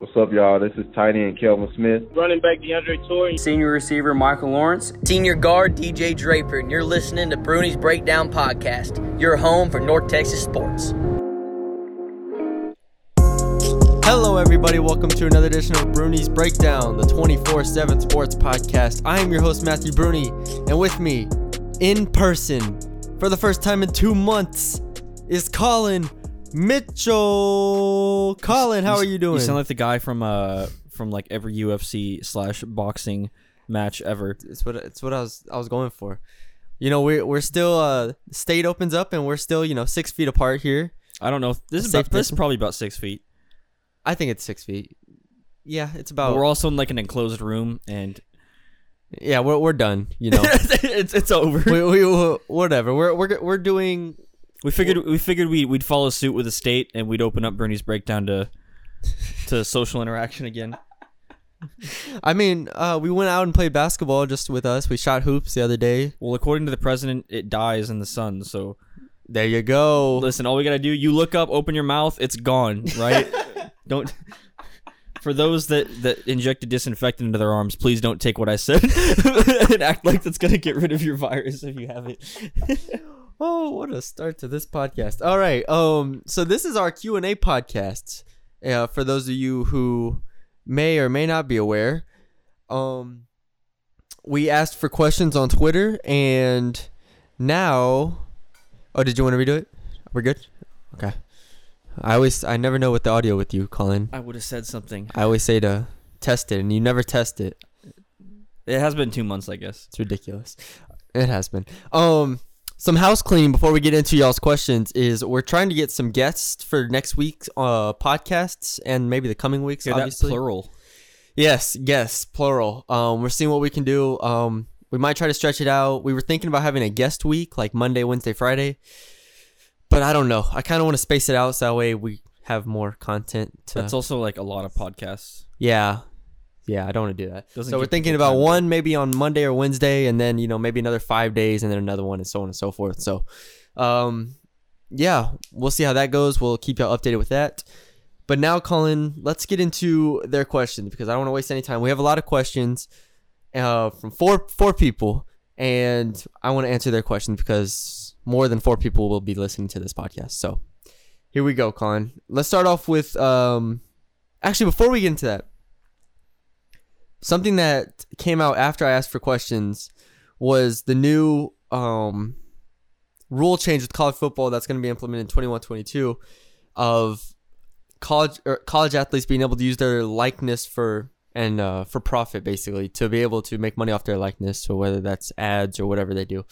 What's up, y'all? This is Tiny and Kelvin Smith. Running back DeAndre Torrey. Senior receiver Michael Lawrence. Senior guard DJ Draper, and you're listening to Bruni's Breakdown Podcast, your home for North Texas sports. Hello, everybody. Welcome to another edition of Bruni's Breakdown, the 24 7 sports podcast. I am your host, Matthew Bruni, and with me, in person, for the first time in two months, is Colin Mitchell. Colin, how are you doing? You sound like the guy from uh from like every UFC slash boxing match ever. it's what it's what I was I was going for. You know, we're we're still uh state opens up and we're still you know six feet apart here. I don't know. This is about, this is probably about six feet. I think it's six feet. Yeah, it's But about. we're also in like an enclosed room, and yeah, we're we're done. You know, it's it's over. we, we, we whatever. We're we're we're doing We figured we figured we we'd follow suit with the state, and we'd open up Bruni's breakdown to to social interaction again. I mean, uh, we went out and played basketball just with us. We shot hoops the other day. Well, according to the president, it dies in the sun. So There you go. listen, all we gotta do, you look up, open your mouth, it's gone, right? don't. For those that, that injected disinfectant into their arms, please don't take what I said and act like that's gonna get rid of your virus if you have it. Oh, what a start to this podcast. All right. Um so this is our Q&A podcast. Uh, for those of you who may or may not be aware, um we asked for questions on Twitter and now Oh, did you want to redo it? We're good? Okay. I always I never know with the audio with you, Colin. I would have said something. I always say to test it and you never test it. It has been two months, I guess. It's ridiculous. It has been. Um, some house cleaning before we get into y'all's questions is we're trying to get some guests for next week's uh podcasts and maybe the coming weeks. That obviously, plural. yes, yes, plural. Um, we're seeing what we can do. Um, we might try to stretch it out. We were thinking about having a guest week like Monday, Wednesday, Friday, but I don't know. I kind of want to space it out so that way we have more content. To, That's also like a lot of podcasts. yeah. Yeah, I don't want to do that. Doesn't so we're thinking about time. one maybe on Monday or Wednesday, and then you know maybe another five days, and then another one, and so on and so forth. So, um, yeah, we'll see how that goes. We'll keep y'all updated with that. But now, Colin, let's get into their questions because I don't want to waste any time. We have a lot of questions uh, from four four people, and I want to answer their questions because more than four people will be listening to this podcast. So, here we go, Colin. Let's start off with um, actually before we get into that something that came out after I asked for questions was the new um, rule change with college football that's going to be implemented in 21 22 of college or college athletes being able to use their likeness for and uh, for profit basically to be able to make money off their likeness so whether that's ads or whatever they do.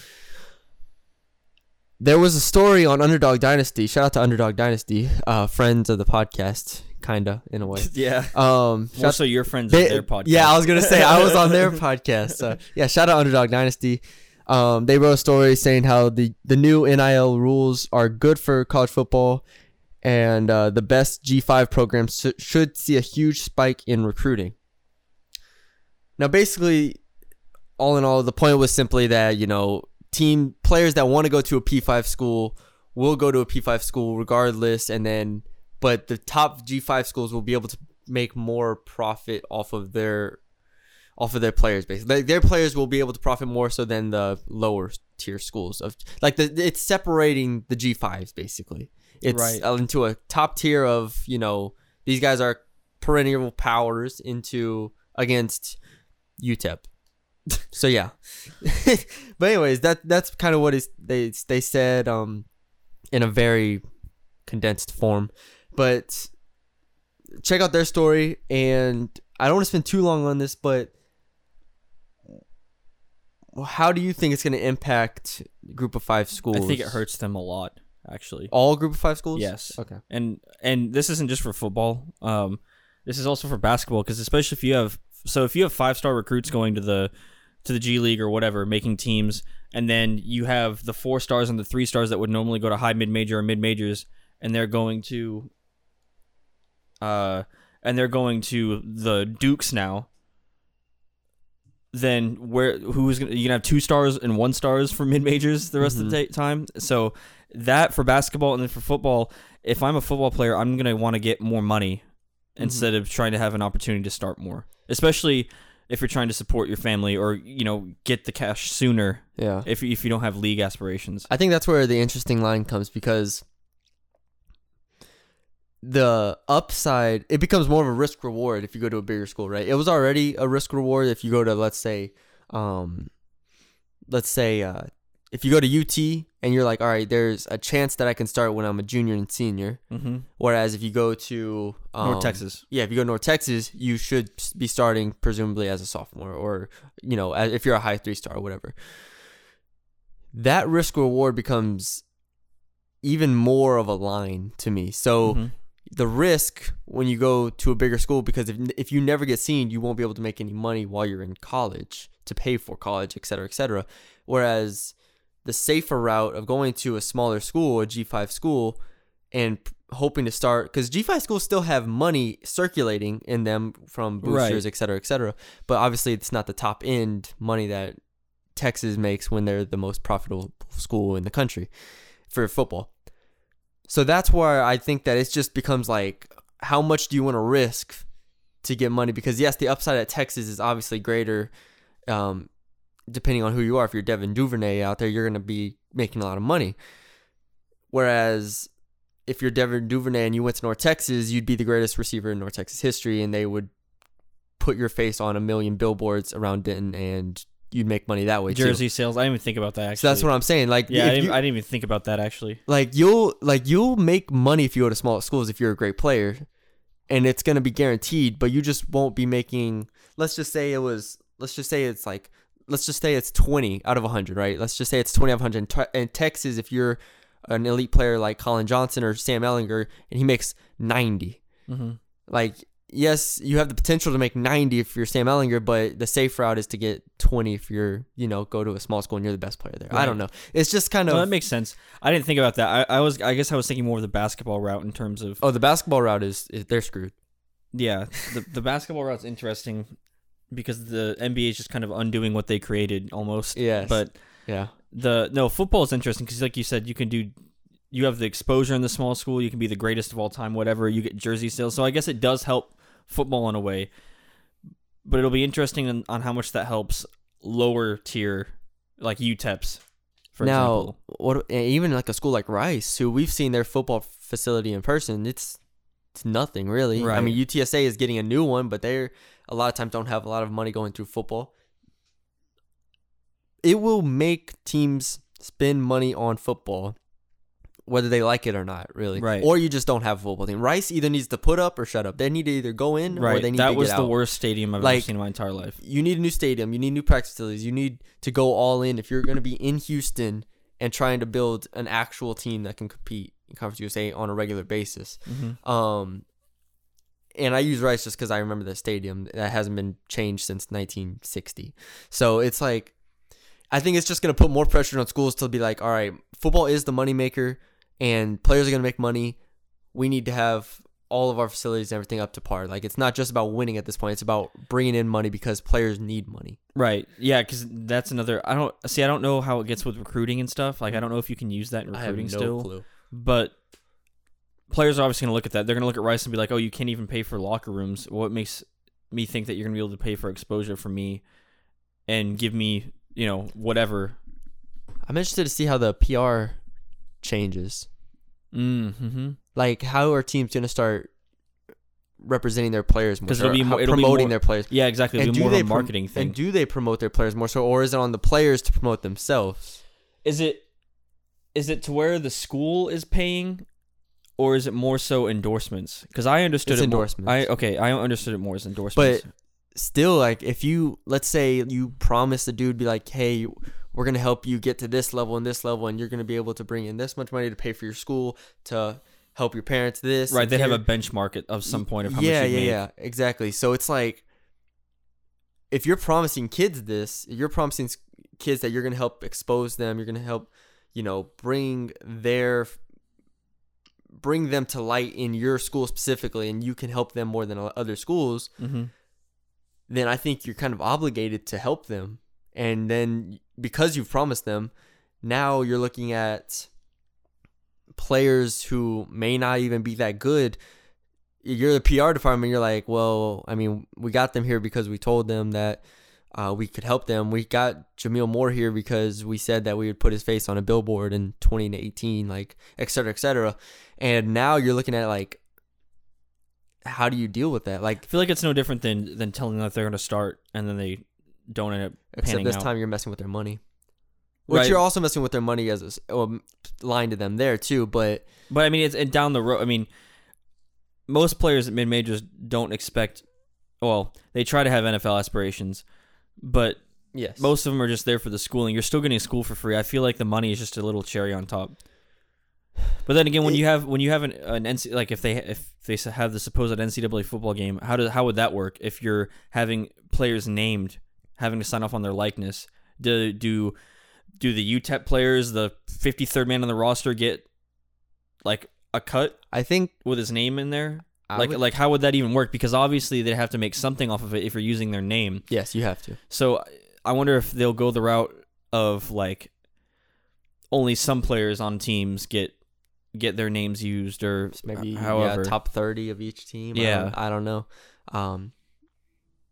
There was a story on underdog dynasty. Shout out to underdog dynasty uh, friends of the podcast kinda in a way Yeah. um More shout- so your friends they- their podcast. Yeah, I was gonna say I was on their podcast. So yeah, shout out Underdog Dynasty. Um, they wrote a story saying how the the new NIL rules are good for college football, and uh, the best G5 programs sh- should see a huge spike in recruiting. Now, basically, all in all, the point was simply that you know team players that want to go to a P5 school will go to a P5 school regardless, and then but the top G5 schools will be able to make more profit off of their off of their players basically. Like their players will be able to profit more so than the lower tier schools of like the it's separating the G5s basically. It's Right. into a top tier of you know these guys are perennial powers into against UTEP so yeah. But anyways that that's kind of what is they they said um in a very condensed form but check out their story and i don't want to spend too long on this but how do you think it's going to impact group of five schools I think it hurts them a lot, actually. all group of five schools Yes. okay And and this isn't just for football. Um, this is also for basketball because especially if you have so if you have five star recruits going to the to the G League or whatever, making teams, and then you have the four stars and the three stars that would normally go to high mid major or mid majors, and they're going to uh and they're going to the Dukes now. Then where who's gonna you gonna have two stars and one stars for mid majors the rest of the ta- time? So that for basketball and then for football, if I'm a football player, I'm gonna want to get more money instead of trying to have an opportunity to start more, especially if you're trying to support your family or you know get the cash sooner. Yeah. If if you don't have league aspirations. I think that's where the interesting line comes because the upside it becomes more of a risk reward if you go to a bigger school, right? It was already a risk reward if you go to let's say um let's say uh if you go to UT and you're like, all right, there's a chance that I can start when I'm a junior and senior. Mm-hmm. Whereas if you go to um, North Texas. yeah, if you go to North Texas, you should be starting presumably as a sophomore, or you know, as- if you're a high three star or whatever. That risk reward becomes even more of a line to me. So Mhm. The risk when you go to a bigger school, because if if you never get seen, you won't be able to make any money while you're in college to pay for college, et cetera, et cetera. Whereas the safer route of going to a smaller school, a G5 school, and hoping to start because G5 schools still have money circulating in them from boosters, Right. et cetera, et cetera. But obviously, it's not the top end money that Texas makes when they're the most profitable school in the country for football. So that's where I think that it just becomes like, how much do you want to risk to get money? Because yes, the upside at Texas is obviously greater. Um, depending on who you are, if you're Devin Duvernay out there, you're going to be making a lot of money. Whereas if you're Devin Duvernay and you went to North Texas, you'd be the greatest receiver in North Texas history, and they would put your face on a million billboards around Denton, and you'd make money that way Jersey too. sales. I didn't even think about that. Actually, So that's what I'm saying. Like, Yeah, I didn't, you- I didn't even think about that actually. like you'll like you'll make money if you go to small schools if you're a great player and it's going to be guaranteed but you just won't be making let's just say it was let's just say it's like let's just say it's 20 out of 100 right let's just say it's 20 out of 100 in, Te- texas if you're an elite player like collin johnson or sam ehlinger and he makes 90 Mm-hmm. like yes you have the potential to make 90 if you're sam ehlinger but the safe route is to get 20 if you're you know go to a small school and you're the best player there i don't know it's just kind No, of that makes sense. I didn't think about that. I, I was, I guess, I was thinking more of the basketball route in terms of, oh the basketball route is, is they're screwed yeah, the the basketball route's interesting because the NBA is just kind of undoing what they created almost. Yes. But Yeah. the no football is interesting because, like you said, you can do, you have the exposure in the small school. You can be the greatest of all time, whatever. You get jersey sales, so I guess it does help football in a way. But it'll be interesting on, on how much that helps lower tier, like UTEPs, for now, example. what eh, even like a school like Rice, who we've seen their football facility in person, it's it's nothing really. I mean, UTSA is getting a new one, but they're a lot of times don't have a lot of money going through football. It will make teams spend money on football, whether they like it or not, really. Right. Or you just don't have a football team. Rice either needs to put up or shut up. They need to either go in or Right, they need that to was the out. worst stadium I've ever seen in my entire life. you need a new stadium, you need new practice facilities, you need to go all in if you're going to be in Houston and trying to build an actual team that can compete in Conference USA on a regular basis. Mm-hmm. Um, and I use Rice just because I remember the stadium that hasn't been changed since 1960. So it's like, I think it's just going to put more pressure on schools to be like, all right, football is the moneymaker and players are going to make money. We need to have all of our facilities and everything up to par. Like, it's not just about winning at this point, it's about bringing in money because players need money. Right. Yeah, because that's another. I don't see. I don't know how it gets with recruiting and stuff. Like, I don't know if you can use that in I have recruiting no still. clue. But players are obviously going to look at that. They're going to look at Rice and be like, "Oh, you can't even pay for locker rooms. What makes me think that you're going to be able to pay for exposure for me and give me, you know, whatever?" I'm interested to see how the PR changes. Mm-hmm. Like, how are teams going to start representing their players more? 'Cause it'll be more- it'll be promoting more- their players. Yeah, exactly. It'll be more of a prom- marketing thing. And do they promote their players more so, or is it on the players to promote themselves? is it is it to where the school is paying or is it more so endorsements because i understood It's it more- endorsements. i okay i understood it more as endorsements But still, like, if you let's say you promise the dude, be like, hey, we're gonna help you get to this level and this level, and you're gonna be able to bring in this much money to pay for your school to help your parents. This right they have a benchmark at, of some point of how yeah, much you yeah, make. yeah, exactly. So it's like if you're promising kids this, you're promising kids that you're gonna help expose them. You're gonna help, you know, bring their bring them to light in your school specifically, and you can help them more than other schools. Mm-hmm. Then I think you're kind of obligated to help them, and then because you've promised them, now you're looking at players who may not even be that good you're the PR department. You're like, well, I mean, we got them here because we told them that uh, we could help them. We got Jameel Moore here because we said that we would put his face on a billboard in 2018, like et cetera, et cetera. And now you're looking at like, how do you deal with that? Like, I feel like it's no different than than telling them that they're going to start and then they don't end up except this out. time you're messing with their money. Which Right. you're also messing with their money as a line to them there too, but But I mean, it's and down the road. I mean, most players at mid majors don't expect. Well, they try to have NFL aspirations, but yes, most of them are just there for the schooling. You're still getting school for free. I feel like the money is just a little cherry on top. But then again, when you have when you have an, an NC, like if they if they have the supposed NCAA football game, how does how would that work? If you're having players named, having to sign off on their likeness, do do do the UTEP players, the 53rd man on the roster, get like a cut I think with his name in there? I like would- like how would that even work? Because obviously they'd have to make something off of it if you're using their name. yes, you have to. So I wonder if they'll go the route of like only some players on teams get get their names used or maybe however yeah, top 30 of each team. I Yeah. don't, I don't know. Um,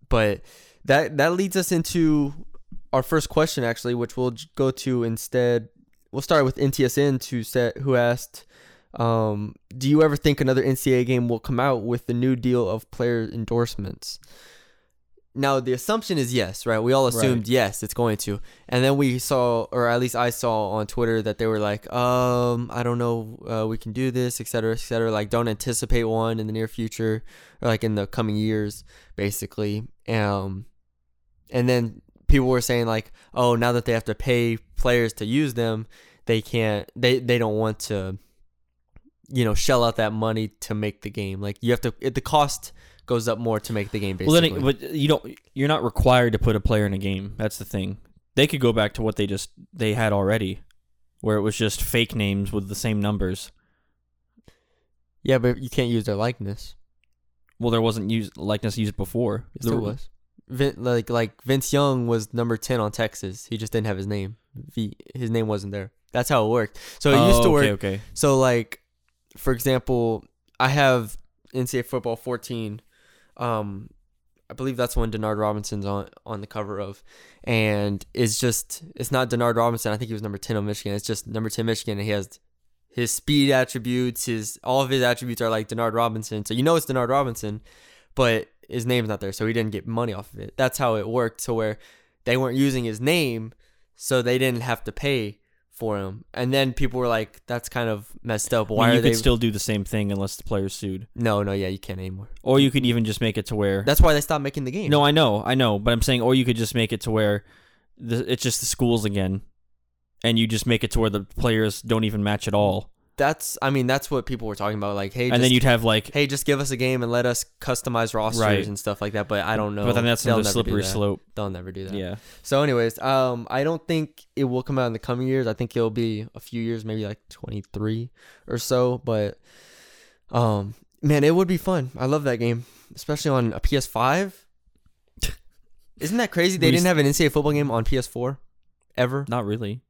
but that that leads us into our first question actually, which we'll go to instead. We'll start with NTSN to set who asked, um, "Do you ever think another NCAA game will come out with the new deal of player endorsements?" Now the assumption is yes, right? We all assumed Right. yes, it's going to, and then we saw, or at least I saw on Twitter that they were like, um, I don't know, uh, we can do this, et cetera, et cetera. Like, don't anticipate one in the near future or like in the coming years, basically. Um, and then people were saying like, oh, now that they have to pay players to use them, they can't, they they don't want to, you know, shell out that money to make the game. Like, you have to, it, the cost goes up more to make the game. well then it- but you don't you're not required to put a player in a game. That's the thing. They could go back to what they just they had already where it was just fake names with the same numbers. yeah, but you can't use their likeness. Well, there wasn't used likeness used before. Yes, there was. Vin, like like Vince Young was number ten on Texas. He just didn't have his name. V, his name wasn't there. That's how it worked. So it used to Oh, work. okay, okay. So like, for example, I have NCAA football 14. Um, I believe that's one Denard Robinson's on on the cover of, and it's just it's not Denard Robinson. I think he was number 10 on Michigan. It's just number 10 Michigan, and he has his speed attributes. His all of his attributes are like Denard Robinson. So you know it's Denard Robinson, but his name's not there, so he didn't get money off of it. That's how it worked. To where they weren't using his name, so they didn't have to pay for him. And then people were like, "That's kind of messed up. I Why mean, you are they?" could still do the same thing unless the player's sued. no, no, yeah, you can't anymore. Or you could even just make it to where That's why they stopped making the game. No, I know, I know, but I'm saying, or you could just make it to where the, it's just the schools again, and you just make it to where the players don't even match at all, that's. I mean, that's what people were talking about. Like, hey, and just, then you'd have like, hey, just give us a game and let us customize rosters Right. and stuff like that. But I don't know. but then that's They'll another slippery that. slope. They'll never do that. Yeah, So, anyways, um, I don't think it will come out in the coming years. I think it'll be a few years, maybe like 23 or so. But, um, man, it would be fun. I love that game, especially on a PS5. Isn't that crazy? They We didn't have an NCAA football game on PS4 ever. not really.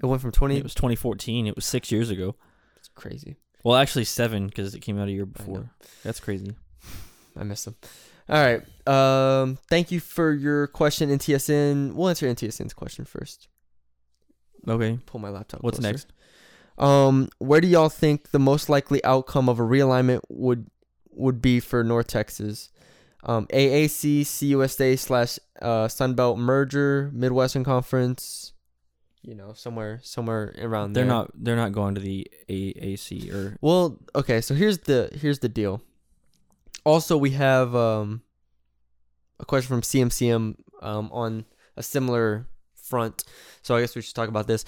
It went from 20. It was 2014. It was six years ago. Crazy. Well, actually seven because it came out a year before. That's crazy. I missed them. All right. Um, thank you for your question, NTSN. We'll answer NTSN's question first. Okay, Pull my laptop. what's closer. next? Um, where do y'all think the most likely outcome of a realignment would would be for North Texas? Um, AAC, CUSA slash uh, Sunbelt merger, Midwestern Conference. You know, somewhere somewhere around They're there. not. They're not going to the AAC or Well, okay, so here's the here's the deal. Also, we have um, a question from CMCM um, on a similar front. So I guess we should talk about this.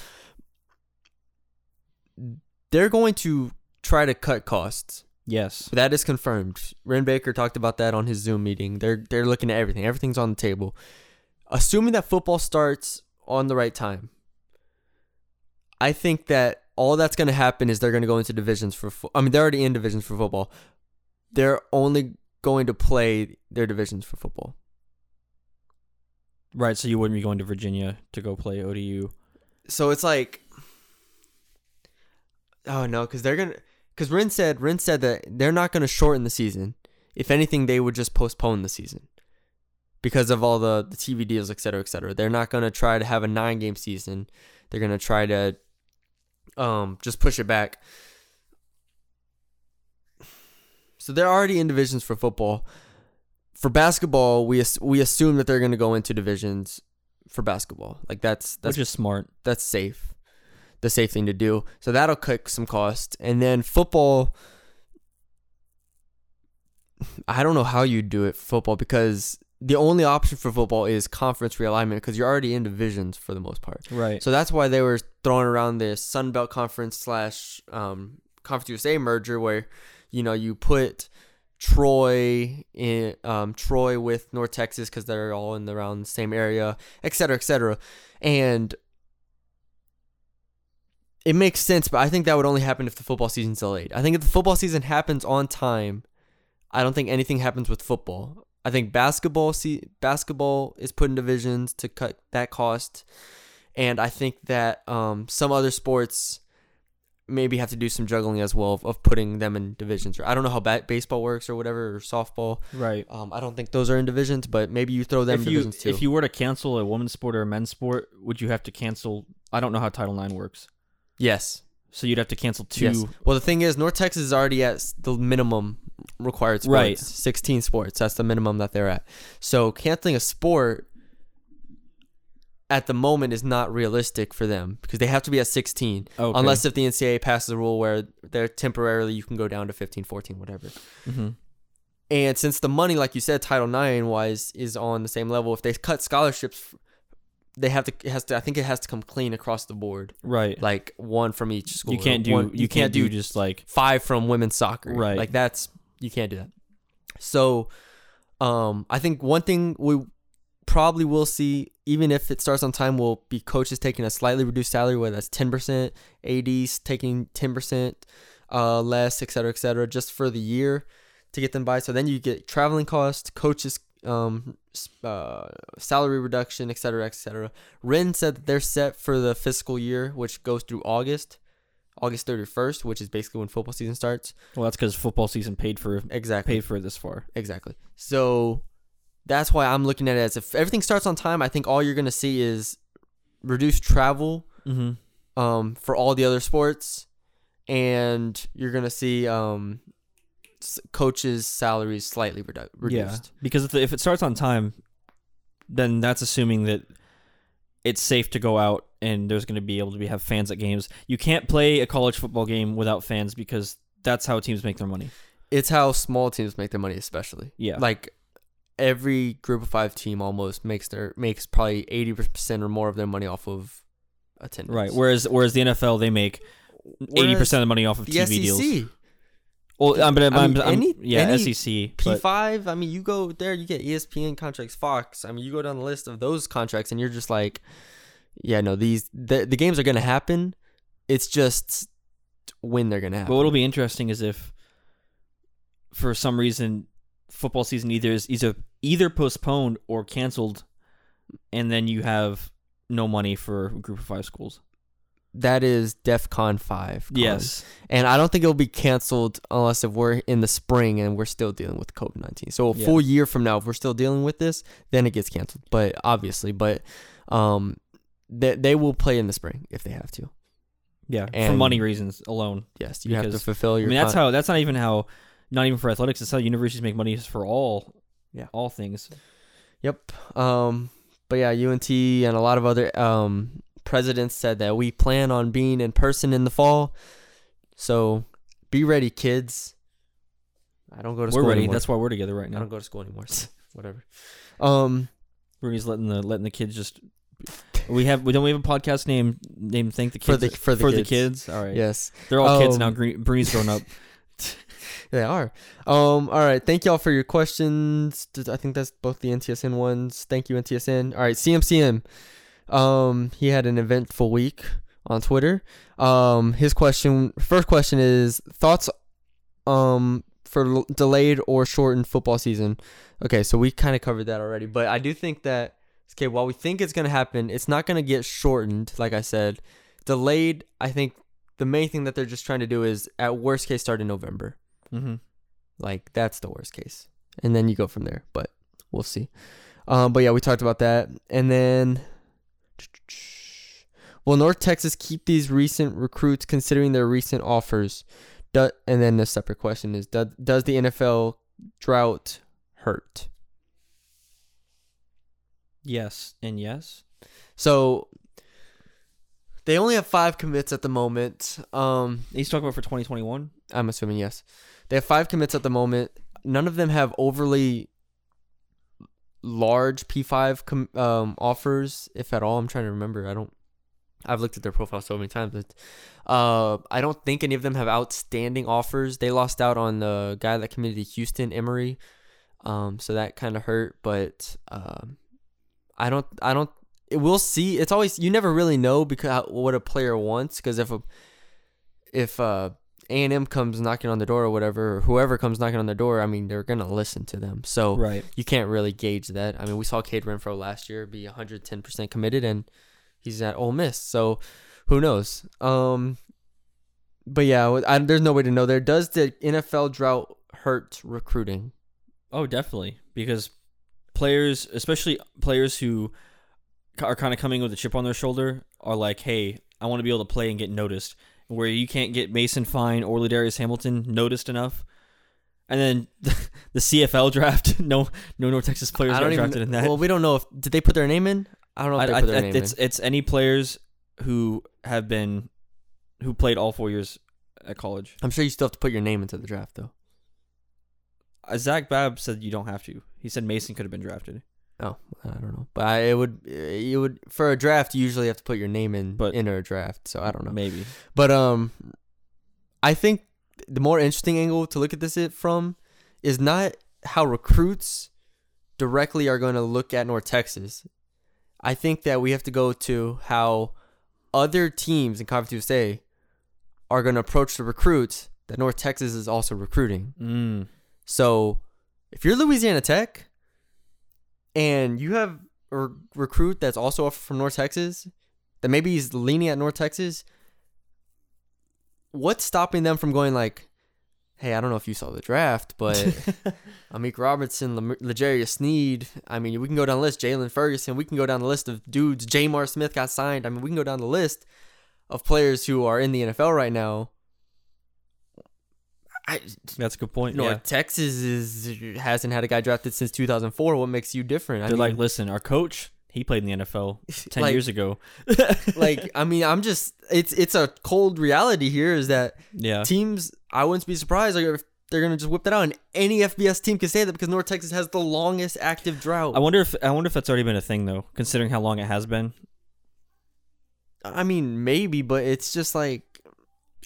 They're going to try to cut costs. yes. That is confirmed. Wren Baker talked about that on his Zoom meeting. They're they're looking at everything. Everything's on the table. Assuming that football starts on the right time. I think that all that's going to happen is they're going to go into divisions for fo- I mean they're already in divisions for football. They're only going to play their divisions for football. Right. So you wouldn't be going to Virginia to go play ODU. So it's like oh no cuz they're going to because Wren said Wren said that they're not going to shorten the season. If anything, they would just postpone the season because of all the, the TV deals, et cetera, et cetera. They're not going to try to have a nine game season. They're going to try to um, just push it back. So they're already in divisions for football. For basketball, we we assume that they're going to go into divisions for basketball. Like that's that's is smart. that's safe. The safe thing to do. So that'll cut some cost. And then football I don't know how you do it football because the only option for football is conference realignment because you're already in divisions for the most part. Right. So that's why they were throwing around this Sun Belt Conference slash um, Conference USA merger where, you know, you put Troy in um, Troy with North Texas because they're all in the around the same area, et cetera, et cetera. And it makes sense, but I think that would only happen if the football season's delayed. I think if the football season happens on time, I don't think anything happens with football. I think basketball see basketball is put in divisions to cut that cost, and I think that um, some other sports maybe have to do some juggling as well of, of putting them in divisions. I don't know how ba- baseball works or whatever or softball. right. Um, I don't think those are in divisions, but maybe you throw them If in you divisions too. if you were to cancel a women's sport or a men's sport, would you have to cancel? I don't know how Title IX works. yes, So you'd have to cancel two. yes. Well, the thing is, North Texas is already at the minimum required sports. Right. 16 sports. That's the minimum that they're at. So canceling a sport at the moment is not realistic for them because they have to be at 16 Okay. unless if the NCAA passes a rule where they're temporarily you can go down to 15 14 whatever hmm and since the money like you said title 9 wise is on the same level if they cut scholarships they have to it has to I think it has to come clean across the board Right. like one from each school you can't do. One- you, can't, do just like five from women's soccer. Right. Like that's you can't do that. So um I think one thing we probably will see even if it starts on time will be coaches taking a slightly reduced salary whether that's 10%, ADs taking 10% uh less, et cetera, et cetera, just for the year to get them by. So then you get traveling costs, coaches um uh salary reduction, et cetera, et cetera. Wren said that they're set for the fiscal year, which goes through August. August 31st, which is basically when football season starts. well, that's because football season paid for Exactly. paid for this far. Exactly. So that's why I'm looking at it as if everything starts on time, I think all you're going to see is reduced travel Mm-hmm. um, for all the other sports, and you're going to see um, s- coaches' salaries slightly redu- Yeah, reduced. because if, the, if it starts on time, then that's assuming that it's safe to go out and there's going to be able to be have fans at games. You can't play a college football game without fans because that's how teams make their money. It's how small teams make their money, especially. Yeah. Like every group of five team almost makes their makes probably 80% or more of their money off of attendance. Right. Whereas whereas the NFL they make eighty percent of the money off of the TV SEC. deals. Well, I'm, but I'm, I mean, I'm- any- yeah, any SEC. P five. I mean, you go there, you get ESPN contracts, Fox. I mean, you go down the list of those contracts, and you're just like, yeah, no, these the the games are gonna happen. It's just when they're gonna happen. But what'll be interesting is if, for some reason, football season either is either either postponed or canceled, and then you have no money for a group of five schools. that is DefCon five. con. Yes. and I don't think it'll be canceled unless if we're in the spring and we're still dealing with COVID nineteen. So a Yeah. full year from now, if we're still dealing with this, then it gets canceled. But obviously, but um, they they will play in the spring if they have to. Yeah. for money reasons alone. Yes, you have to Because, fulfill I mean, that's con- how. That's not even how. Not even for athletics. It's how universities make money is for all. Yeah. All things. Yep. Um, but yeah, UNT and a lot of other um, presidents said that we plan on being in person in the fall. So be ready, kids. I don't go to We're school ready. anymore. That's why we're together right now. I don't go to school anymore. Whatever. Um, Rooney's letting the letting the kids just. We have we don't we have a podcast name named Thank the kids For Kids the- for the kids. kids. All right. yes, They're all kids Um, now. Green, Bruni's grown up. they are. Um, all right. Thank y'all for your questions. I think that's both the NTSN ones. Thank you, NTSN. All right, CMCM. Um, he had an eventful week on Twitter. Um, his question, first question is thoughts, um, for l- delayed or shortened football season. Okay, so we kind of covered that already, but I do think that okay, while we think it's gonna happen, it's not gonna get shortened. Like I said, delayed. I think the main thing that they're just trying to do is at worst case start in November. Mm-hmm. Like that's the worst case, and then you go from there. But we'll see. Um, but yeah, we talked about that, and then will North Texas keep these recent recruits considering their recent offers? Do, and then the separate question is: does, does the NFL drought hurt? Yes and yes. So they only have five commits at the moment. Um, He's talking about for 2021. I'm assuming yes. They have five commits at the moment. None of them have overly large P5 com- um, offers, if at all. I'm trying to remember. I don't. I've looked at their profile so many times, but uh, I don't think any of them have outstanding offers. They lost out on the guy that committed to Houston, Emory, um, so that kind of hurt. But um, I don't. I don't. We'll see. It's always you never really know because what a player wants. Because if a if uh a and M comes knocking on the door or whatever, or whoever comes knocking on the door, I mean, they're gonna listen to them. So Right. you can't really gauge that. I mean, we saw Cade Renfro last year be 110% committed, and he's at Ole Miss. So who knows? Um, but yeah, I, there's no way to know. There does the NFL drought hurt recruiting? Oh, definitely. Because players, especially players who are kind of coming with a chip on their shoulder, are like, "Hey, I want to be able to play and get noticed." Where you can't get Mason Fine or Ladarius Hamilton noticed enough, and then the CFL draft, no, no North Texas players I got don't even. drafted in that. Well, we don't know if did they put their name in. I don't know if they put I- their name it's in. it's any players who have been who played all four years at college. I'm sure you still have to put your name into the draft though. Uh, Zach Babb said you don't have to. He said Mason could have been drafted. Oh, I don't know, but I, it would you would for a draft you usually have to put your name in But- in a draft. So I don't know. Maybe. But um, I think the more interesting angle to look at this it from is not how recruits directly are going to look at North Texas. I think that we have to go to how other teams in Conference USA are going to approach the recruits that North Texas is also recruiting. Mm. So if you're Louisiana Tech and you have a re- recruit that's also from North Texas, that maybe he's leaning at North Texas, what's stopping them from going like, hey, I don't know if you saw the draft, but Amik Robertson, Lam- L'Jarius Sneed, I mean, we can go down the list. Jaylon Ferguson, we can go down the list of dudes. Jamar Smith got signed. I mean, we can go down the list of players who are in the NFL right now. I, That's a good point. North yeah. Texas is hasn't had a guy drafted since 2004. What makes you different? I They're mean, like, listen, our coach, he played in the NFL ten Like- years ago. like I mean, I'm just it's it's a cold reality here is that Yeah. teams. I wouldn't be surprised like, if they're gonna just whip that out, and any FBS team can say that because North Texas has the longest active drought. I wonder if I wonder if that's already been a thing though, considering how long it has been. I mean, maybe, but it's just like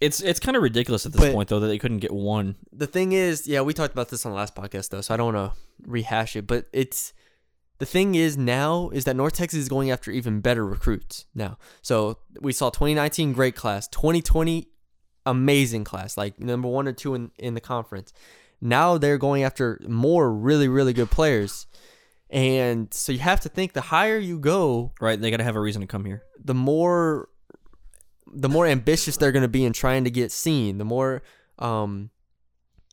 It's it's kind of ridiculous at this But- point though that they couldn't get one. the thing is, yeah, we talked about this on the last podcast though, so I don't want to rehash it. But it's the thing is now is that North Texas is going after even better recruits now. So we saw 2019 great class, 2020 amazing class, like number one or two in in the conference. Now they're going after more really really good players, and so you have to think the higher you go, Right? They got to have a reason to come here. the more the more ambitious they're going to be in trying to get seen the more um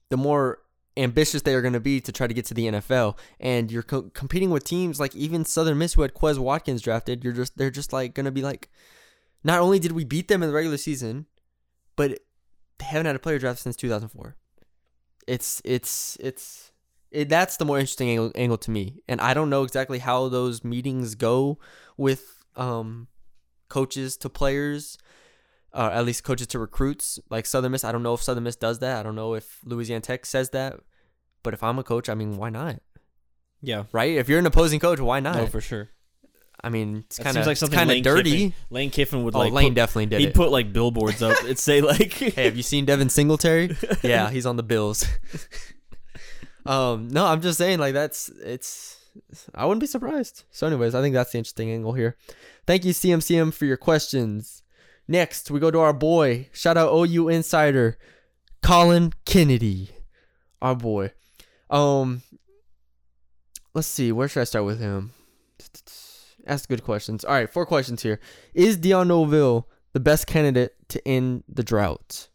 the more ambitious they are going to be to try to get to the NFL and you're co- competing with teams like even Southern Miss who had Quez Watkins drafted you're just they're just like going to be like not only did we beat them in the regular season but they haven't had a player draft since 2004 it's it's it's it, that's the more interesting angle, angle to me. And I don't know exactly how those meetings go with um coaches to players, uh, at least coaches to recruits. Like Southern Miss, I don't know if Southern Miss does that. I don't know if Louisiana Tech says that. But if I'm a coach, I mean, why not? Yeah. Right? If you're an opposing coach, why not? No, for sure. I mean, it's kind of like something kind of dirty. Kiffin, Lane Kiffin would Oh, like. Lane put, definitely did he'd it. put like billboards up. It'd say like, hey, have you seen Devin Singletary? yeah, he's on the Bills. um, no, I'm just saying, like that's it's. I wouldn't be surprised. So, anyways, I think that's the interesting angle here. Thank you, CMCM, for your questions. Next, we go to our boy. Shout out OU insider, Colin Kennedy, our boy. Um, let's see. Where should I start with him? Ask good questions. All right, four questions here. Is Dion Novil the best candidate to end the drought?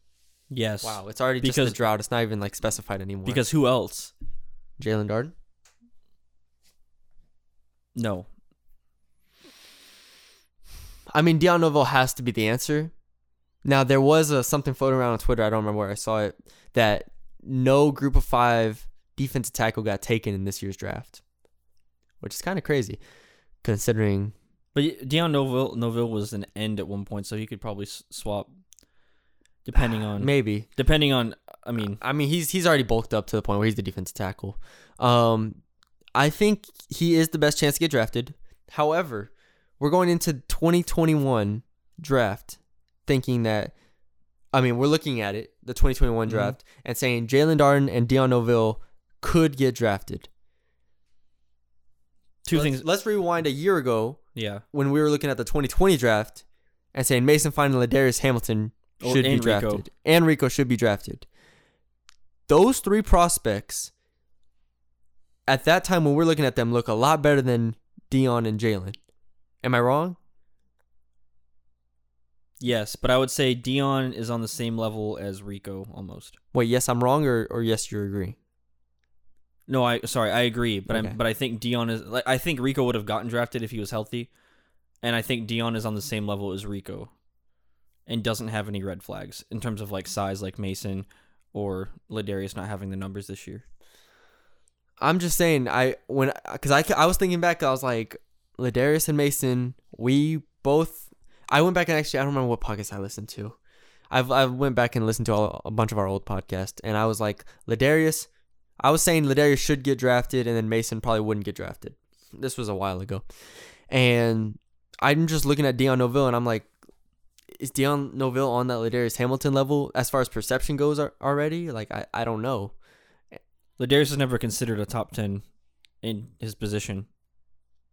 Yes. Wow, it's already just the Because- drought. It's not even like specified anymore. Because who else? Jaelon Darden. No. I mean, Deion Novil has to be the answer. Now there was a, something floating around on Twitter. I don't remember where I saw it that no group of five defensive tackle got taken in this year's draft, which is kind of crazy, considering. But Deion Novil, Novil was an end at one point, so he could probably swap. Depending on maybe. depending on, I mean, I mean, he's he's already bulked up to the point where he's the defensive tackle. Um, I think he is the best chance to get drafted. However, we're going into 2021 draft thinking that, I mean, we're looking at it, the 2021 Mhm. draft, and saying Jaelon Darden and Deion Novil could get drafted. 2 let's, things. Let's rewind a year ago Yeah. when we were looking at the 2020 draft and saying Mason Fine and Ladarius Hamilton should be and Rico. drafted. And Rico should be drafted. Those three prospects at that time when we're looking at them look a lot better than Dion and Jaelon. Am I wrong? Yes, but I would say Dion is on the same level as Rico almost. Wait, yes, I'm wrong, or, or yes, you agree? No, I sorry, I agree, but Okay. I'm but I think Dion is like I think Rico would have gotten drafted if he was healthy, and I think Dion is on the same level as Rico, and doesn't have any red flags in terms of like size, like Mason or Ladarius not having the numbers this year. I'm just saying, I when because I, I was thinking back, I was like, Ladarius and Mason, we both. I went back and actually I don't remember what podcast I listened to. I've I went back and listened to all, a bunch of our old podcasts, and I was like, Ladarius. I was saying Ladarius should get drafted, and then Mason probably wouldn't get drafted. This was a while ago, and I'm just looking at Dion Novil, and I'm like, is Dion Novil on that Ladarius Hamilton level as far as perception goes already? Like I, I don't know. Ladarius is never considered a top ten in his position,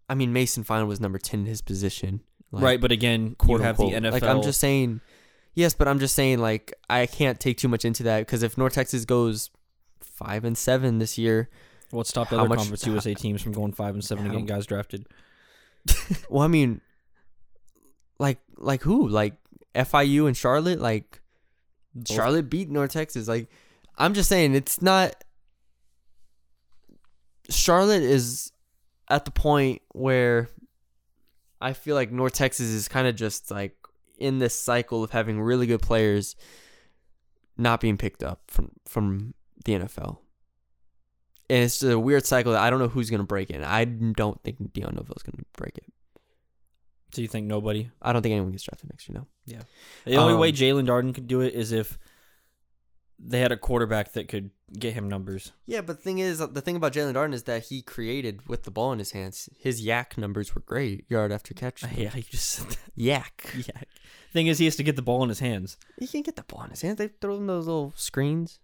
I mean, Mason Fine was number ten in his position. Like, right? But again, you have the. NFL. Like I'm just saying, yes, but I'm just saying like I can't take too much into that because if North Texas goes five and seven this year, what stopped other much- Conference USA teams from going five and seven and getting guys drafted? well, I mean, like like who? Like FIU and Charlotte? Like Both- Charlotte beat North Texas. Like I'm just saying, it's not. Charlotte is at the point where I feel like North Texas is kind of just like in this cycle of having really good players not being picked up from from the NFL. And it's just a weird cycle that I don't know who's gonna break it. I don't think Dion Novil's gonna break it. So you think nobody? I don't think anyone gets drafted next year. No. Yeah. The only way Um, Jaelon Darden could do it is if they had a quarterback that could get him numbers. Yeah, but the thing is, the thing about Jaelon Darden is that he created with the ball in his hands. His YAC numbers were great, yard after catch. Yeah, you just said that. YAC. Yeah. Thing is, he has to get the ball in his hands. He can't get the ball in his hands. They throw him those little screens.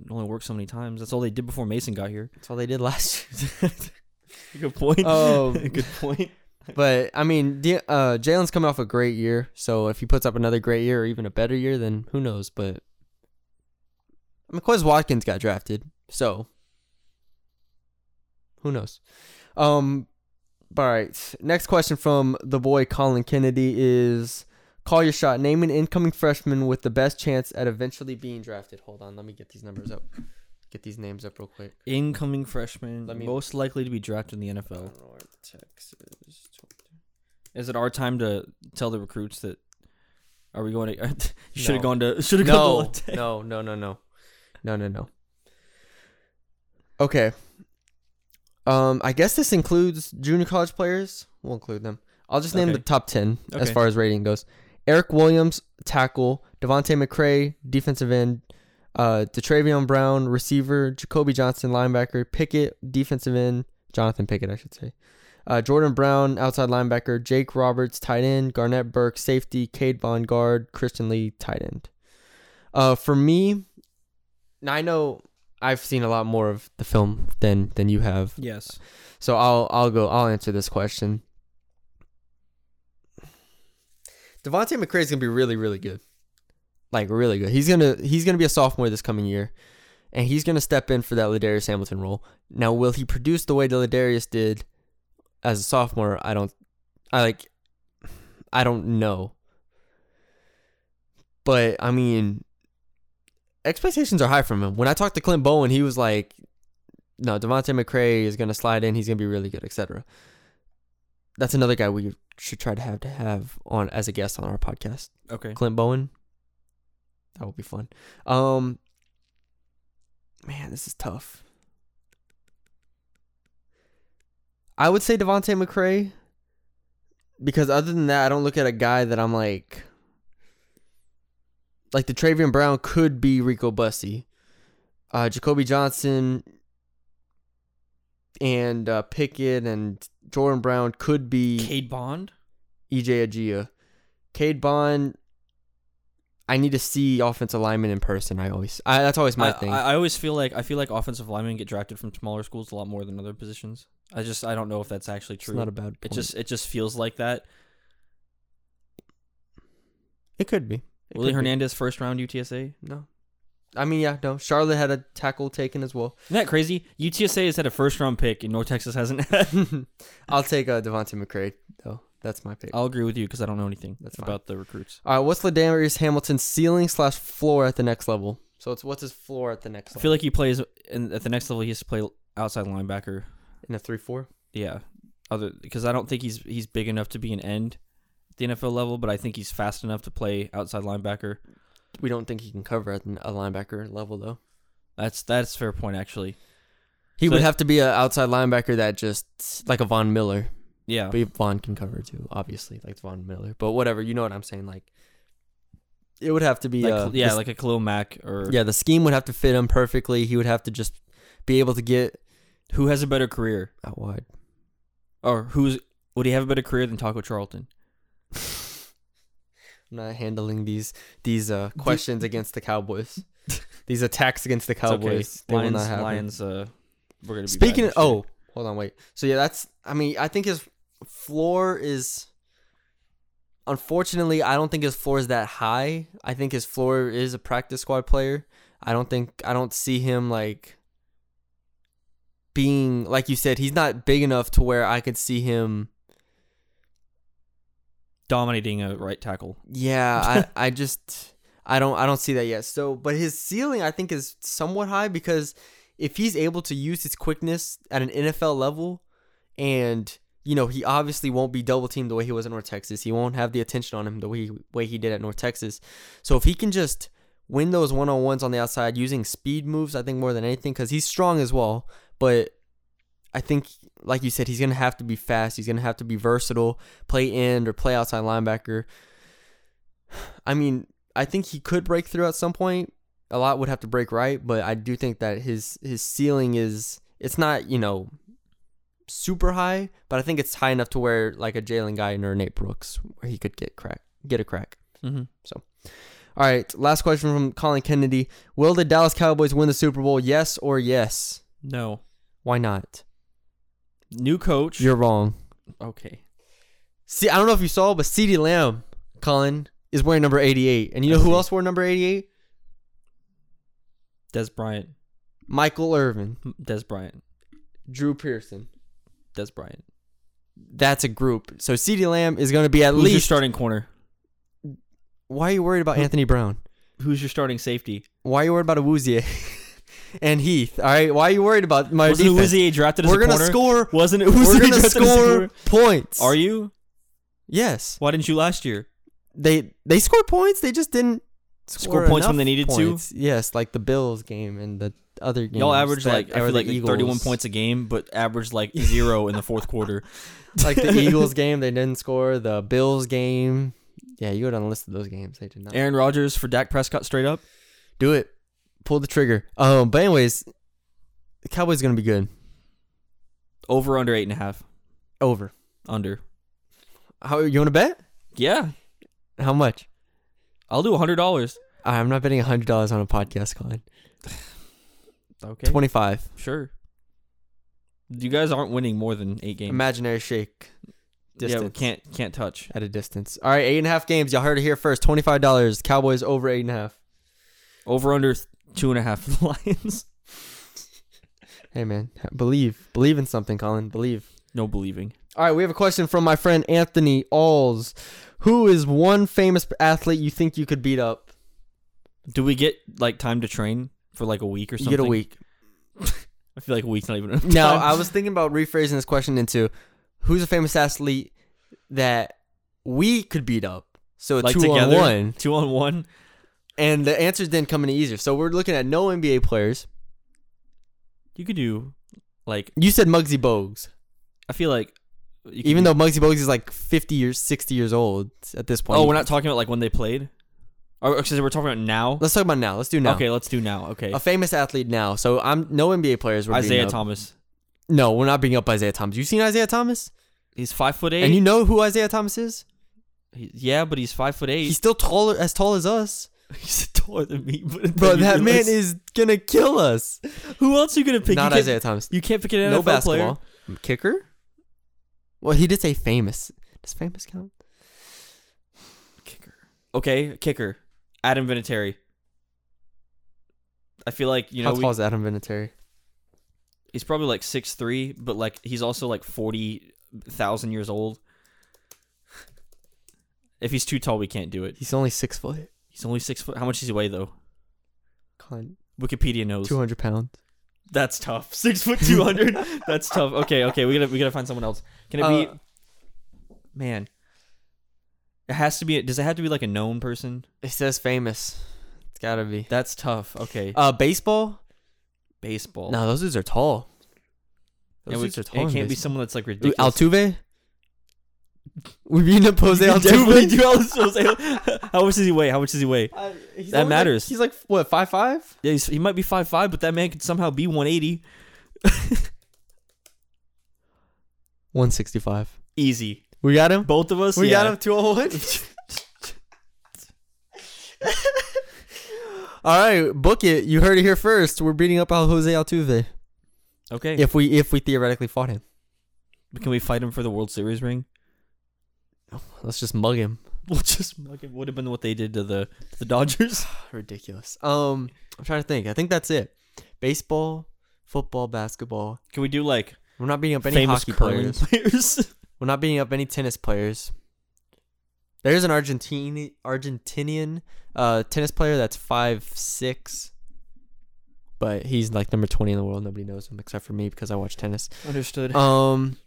It only worked so many times. That's all they did before Mason got here. That's all they did last year. Good point. Um, Good point. but I mean, uh, Jaelon's coming off a great year. So if he puts up another great year or even a better year, then who knows? But I Watkins got drafted, so who knows? Um, all right. Next question from the boy Colin Kennedy is: Call your shot. Name an incoming freshman with the best chance at eventually being drafted. Hold on, let me get these numbers up. Get these names up real quick. Incoming freshman, me- most likely to be drafted in the NFL. Texas. Is it our time to tell the recruits that? Are we going to? you should have No. gone to. Should have No, gone to. No, no, no, no, no, no, no. Okay. Um, I guess this includes junior college players. We'll include them. I'll just name Okay. the top ten as far as rating goes. Eric Williams, tackle. Devontae McCray, defensive end. Uh, Detravion Brown, receiver. Jacoby Johnson, linebacker. Pickett, defensive end. Jonathan Pickett, I should say. Uh, Jordan Brown, outside linebacker. Jake Roberts, tight end. Garnett Burke, safety. Cade Bond, guard. Christian Lee, tight end. Uh, for me, now I know I've seen a lot more of the film than than you have, Yes. so I'll I'll go. I'll answer this question. Devontae McCray is gonna be really really good, like really good. He's gonna he's gonna be a sophomore this coming year, and he's gonna step in for that Ladarius Hamilton role. Now, will he produce the way that Ladarius did as a sophomore? I don't. I like. I don't know. But I mean, expectations are high from him. When I talked to Clint Bowen, he was like, "No, Devontae McCray is gonna slide in. He's gonna be really good, etc." That's another guy we should try to have to have on as a guest on our podcast. Okay. Clint Bowen. That would be fun. Um, man, this is tough. I would say Devontae McCray because other than that, I don't look at a guy that I'm like, like the Travion Brown could be Rico Bussey, uh, Jacoby Johnson, and uh, Pickett and Jordan Brown could be Cade Bond. EJ Agia. Cade Bond, I need to see offensive linemen in person. I always, I, that's always my I, thing. I, I always feel like I feel like offensive linemen get drafted from smaller schools a lot more than other positions. I just I don't know if that's actually true. it's not a bad. Point. it just it just feels like that. it could be. Willie could be. Hernandez first round UTSA. No, I mean yeah, no. Charlotte had a tackle taken as well. Isn't that crazy? UTSA has had a first round pick and North Texas hasn't. I'll take uh, Devontae McCray though. That's my pick. I'll agree with you because I don't know anything That's fine. about the recruits. All right, what's Ladarius Hamilton's ceiling slash floor at the next level? So it's what's his floor at the next level? I feel like he plays in, at the next level. He has to play outside linebacker. in a three four. Yeah, other because I don't think he's he's big enough to be an end the NFL level, but I think he's fast enough to play outside linebacker. We don't think he can cover at a linebacker level though. That's that's a fair point actually. He So- would have to be an outside linebacker that just like a Von Miller. Yeah, But Von can cover too, obviously, like Von Miller. But whatever, you know what I'm saying. Like, it would have to be, like, uh, yeah, the- like a Khalil Mack or yeah. The scheme would have to fit him perfectly. He would have to just be able to get who has a better career out wide. or who's would he have a better career than Taco Charlton? Not handling these these uh questions against the Cowboys. these attacks against the Cowboys. Okay. Lions. Lions. Uh, we're gonna be Speaking of, oh, hold on, wait. So yeah, that's. I mean, I think his floor is. Unfortunately, I don't think his floor is that high. I think his floor is a practice squad player. I don't think I don't see him like being like you said. He's not big enough to where I could see him. Dominating a right tackle. Yeah, I I just I don't I don't see that yet. So, but his ceiling I think is somewhat high because if he's able to use his quickness at an NFL level and you know, he obviously won't be double teamed the way he was at North Texas. He won't have the attention on him the way he, way he did at North Texas. So if he can just win those one on ones on the outside using speed moves, I think more than anything, because he's strong as well. But I think, like you said, he's gonna have to be fast. He's gonna have to be versatile, play end or play outside linebacker. I mean, I think he could break through at some point. A lot would have to break right, but I do think that his his ceiling is it's not you know super high, but I think it's high enough to where like a Jalen Guy or Nate Brooks, where he could get crack get a crack. Mm-hmm. All right, last question from Colin Kennedy: Will the Dallas Cowboys win the Super Bowl? Yes or yes? No, Why not? New coach. You're wrong. okay. See, I don't know if you saw, but CeeDee Lamb, Colin, is wearing number 88. And you know who else wore number 88? Dez Bryant. Michael Irvin, Dez Bryant. Drew Pearson. Dez Bryant. That's a group. So CeeDee Lamb is going to be at Who's your least. starting corner? Why are you worried about Who- Anthony Brown? Who's your starting safety? Why are you worried about a Awuzie and Heath? All right, why are you worried about my Wasn't defense? Uzier drafted as We're a gonna corner? score. Wasn't it? We're gonna drafted as a score corner? points. Are you? Yes. Why didn't you last year? They they scored points. They just didn't Score points when enough they needed to? points. Yes, like the Bills game and the other games. Y'all averaged that- like I or feel the like, like 31 points a game, but averaged like zero in the fourth quarter. like the Eagles game, they didn't score. The Bills game, yeah, you go down the list of those games. They did not Aaron Rodgers for Dak Prescott straight up. do it. Pull the trigger. Um, but anyways, the Cowboys gonna be good. Over under eight and a half. Over. Under. How you want to bet? Yeah, How much? I'll do a hundred dollars. I'm not betting a hundred dollars on a podcast, Colin. Okay, Twenty five. sure. You guys aren't winning more than eight games. Imaginary shake. Distance. Yeah, we can't can't touch. at a distance. All right, eight and a half games. Y'all heard it here first. Twenty five dollars. Cowboys over eight and a half. Over under two and a half Lions. Hey man, believe, believe in something, Colin. Believe. No believing. All right, we have a question from my friend Anthony Alls. Who is one famous athlete you think you could beat up? Do we get like time to train for like a week or You something? get a week. I feel like a week's not even enough Now. I was thinking about rephrasing this question into who's a famous athlete that we could beat up. So a like two together, on one. two on one. And the answers didn't come any easier. So we're looking at no NBA players. You could do like You said Muggsy Bogues. I feel like you Even though Muggsy Bogues is like 50 years, 60 years old at this point. oh, we're not talking about like when they played. Or because we're talking about now. Let's talk about now. Let's do now. Okay, let's do now. Okay, A famous athlete now. So I'm no NBA players. We're Isaiah. Thomas. No, we're not beating up Isaiah Thomas. You seen Isaiah Thomas? He's five foot eight. And you know who Isaiah Thomas is? He- yeah, but he's five foot eight. He's still taller, as tall as us. he's taller than me. But Bro, then you that man realize- is gonna kill us. Who else are you gonna pick? Not you can't- Isaiah Thomas. You can't pick an NFL No player. basketball. Kicker? Well, he did say famous. Does famous count? Kicker. Okay, kicker. Adam Vinatieri. I feel like you know How we- tall is Adam Vinatieri? he's probably like six three, but like he's also like forty thousand years old. If he's too tall, we can't do it. He's only six foot. He's only six foot. How much does he weigh though? Con- Wikipedia knows. Two hundred pounds. That's tough. Six foot two hundred. That's tough. Okay, okay. We gotta we gotta find someone else. Can it be? Uh, Man, it has to be. Does it have to be like a known person? It says famous. It's gotta be. That's tough. Okay, Uh, baseball? baseball. No, those dudes are tall. Those and we, dudes are tall. It can't be someone that's like Ooh, ridiculous. Altuve? We beating up Jose You definitely Altuve? do Jose- How much does he weigh? How much does he weigh? Uh, he's That only like- matters. he's like what five five? Yeah, he's, he might be five five, but that man could somehow be one eighty. One sixty five. Easy. We got him. Both of us. We yeah. got him two oh one. All right, book it. You heard it here first. We're beating up Al Jose Altuve Okay. if we if we theoretically fought him. Can we fight him for the World Series ring? Let's just mug him. We'll just like it would have been what they did to the the Dodgers. Ridiculous. Um, I'm trying to think. I think that's it. Baseball, football, basketball. Can we do like We're not beating up any famous hockey players. players? We're not beating up any tennis players. There's an Argentine Argentinian uh, tennis player that's five six, but he's like number twenty in the world. Nobody knows him except for me because I watch tennis. Understood. Um,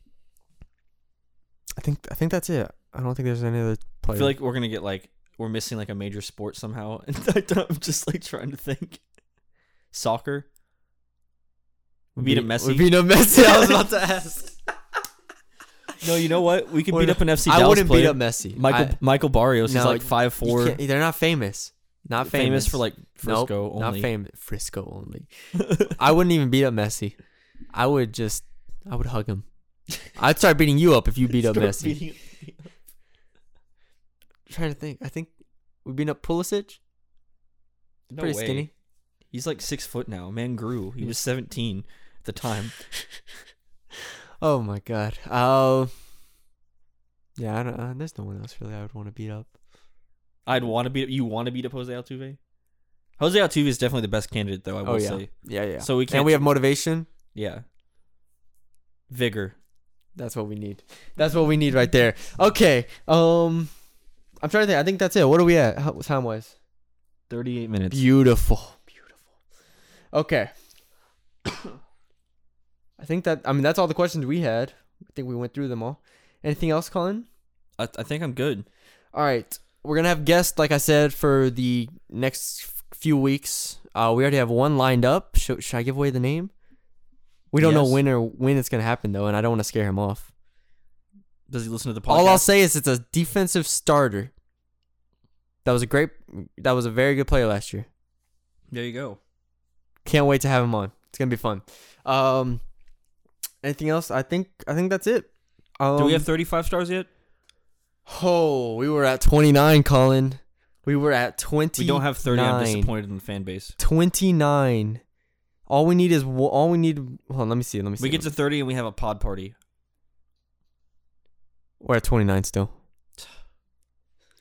I think I think that's it. I don't think there's any other I feel like we're gonna get like we're missing like a major sport somehow, and I I'm just like trying to think. Soccer. We beat up Messi. We beat up Messi. I was about to ask. no, you know what? We could beat up an FC Dallas I wouldn't player. beat up Messi. Michael I- Michael Barrios. No, like five four. They're not famous. Not famous. famous for like Nope, Frisco only. Not famous. Frisco only. I wouldn't even beat up Messi. I would just, I would hug him. I'd start beating you up if you beat up Messi. Trying to think. I think we beat up Pulisic. No Pretty way. skinny. He's like six foot now. Man grew. He was seventeen at the time. Oh my god. Uh, yeah, I don't, uh, there's no one else really I would want to beat up. I'd want to beat. You want to beat up Jose Altuve? Jose Altuve is definitely the best candidate, though. I will oh yeah, say. yeah, yeah. So we can't. and we have motivation. yeah. Vigor. That's what we need. That's what we need right there. Okay. Um, I'm trying to think. I think that's it. What are we at? How, time wise? Thirty-eight minutes. Beautiful. Beautiful. Okay. I think that I mean that's all the questions we had. I think we went through them all. Anything else, Colin? I, I think I'm good. All right. We're gonna have guests, like I said, for the next few weeks. Uh, we already have one lined up. Should, should I give away the name? We don't know when or when it's gonna happen though, and I don't want to scare him off. Does he listen to the podcast? All I'll say is it's a defensive starter. That was a great. That was a very good player last year. There you go. Can't wait to have him on. It's gonna be fun. Um, anything else? I think I think that's it. Um, Do we have 35 stars yet? Oh, we were at twenty nine, Colin. We were at twenty. We don't have 30. I'm disappointed in the fan base. Twenty nine. All we need is all we need. Hold on, let me see. Let me see. We get to 30 and we have a pod party. We're at twenty nine still.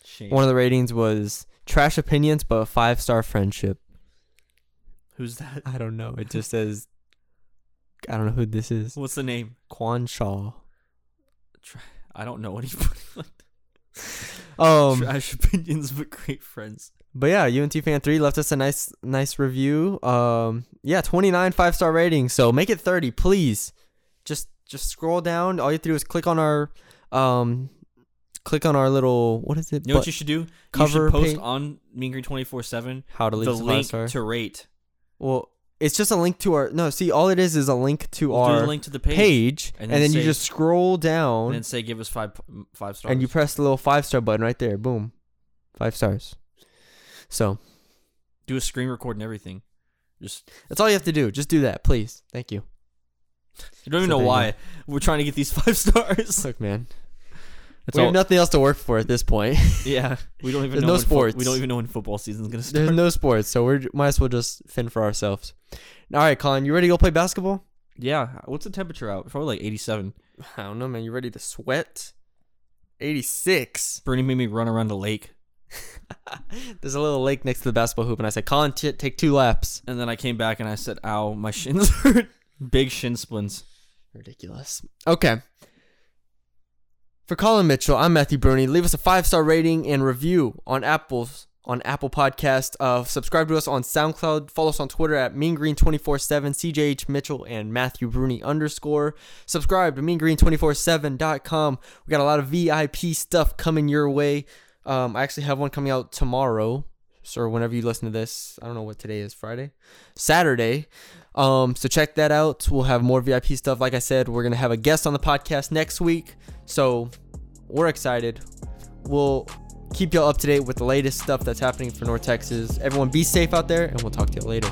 Shame. One of the ratings was trash opinions, but a five star friendship. Who's that? I don't know. It just says. I don't know who this is. What's the name? Quan Shaw. I don't know anybody. like Um, Trash opinions, but great friends. But yeah, UNT fan three left us a nice nice review. Um, yeah, 29 five star rating. So make it 30, please. Just just scroll down. All you have to do is click on our um, click on our little what is it? You know what you should do? cover you should post page- on Mean Green twenty four seven how to leave the us a five link star. to rate. Well, it's just a link to our no. See, all it is is a link to Do our link to the page, page, and and then then, you just scroll down and then say give us five five stars. and you press the little five star button right there. Boom, five stars. So do a screen record and everything. Just that's all you have to do. Just do that, please. Thank you. you don't even So know there you why we're trying to get these five stars. Look, man, That's we all- have nothing else to work for at this point. Yeah, we don't even There's know no when fo- sports. we don't even know when football season's gonna start. There's no sports, so we might as well just fend for ourselves. All right, Colin, you ready to go play basketball? yeah, what's the temperature out? Probably like 87. I don't know, man. You ready to sweat? 86. Bernie made me run around the lake, There's a little lake next to the basketball hoop, and I said, Colin, t- take two laps. and then I came back and I said, "Ow, my shins hurt." Big shin splints. Ridiculous. Okay. For Colin Mitchell, I'm Matthew Bruni. Leave us a five star rating and review on Apple's on Apple Podcast. Uh, subscribe to us on SoundCloud. Follow us on Twitter at MeanGreen247, CJH Mitchell and Matthew Bruni underscore. Subscribe to MeanGreen247.com. We got a lot of VIP stuff coming your way. Um, I actually have one coming out tomorrow. So whenever you listen to this, I don't know what today is, Friday, Saturday. Um, so check that out. We'll have more VIP stuff. Like I said, we're gonna have a guest on the podcast next week. So we're excited. We'll keep y'all up to date with the latest stuff that's happening for North Texas. Everyone be safe out there, and we'll talk to you later.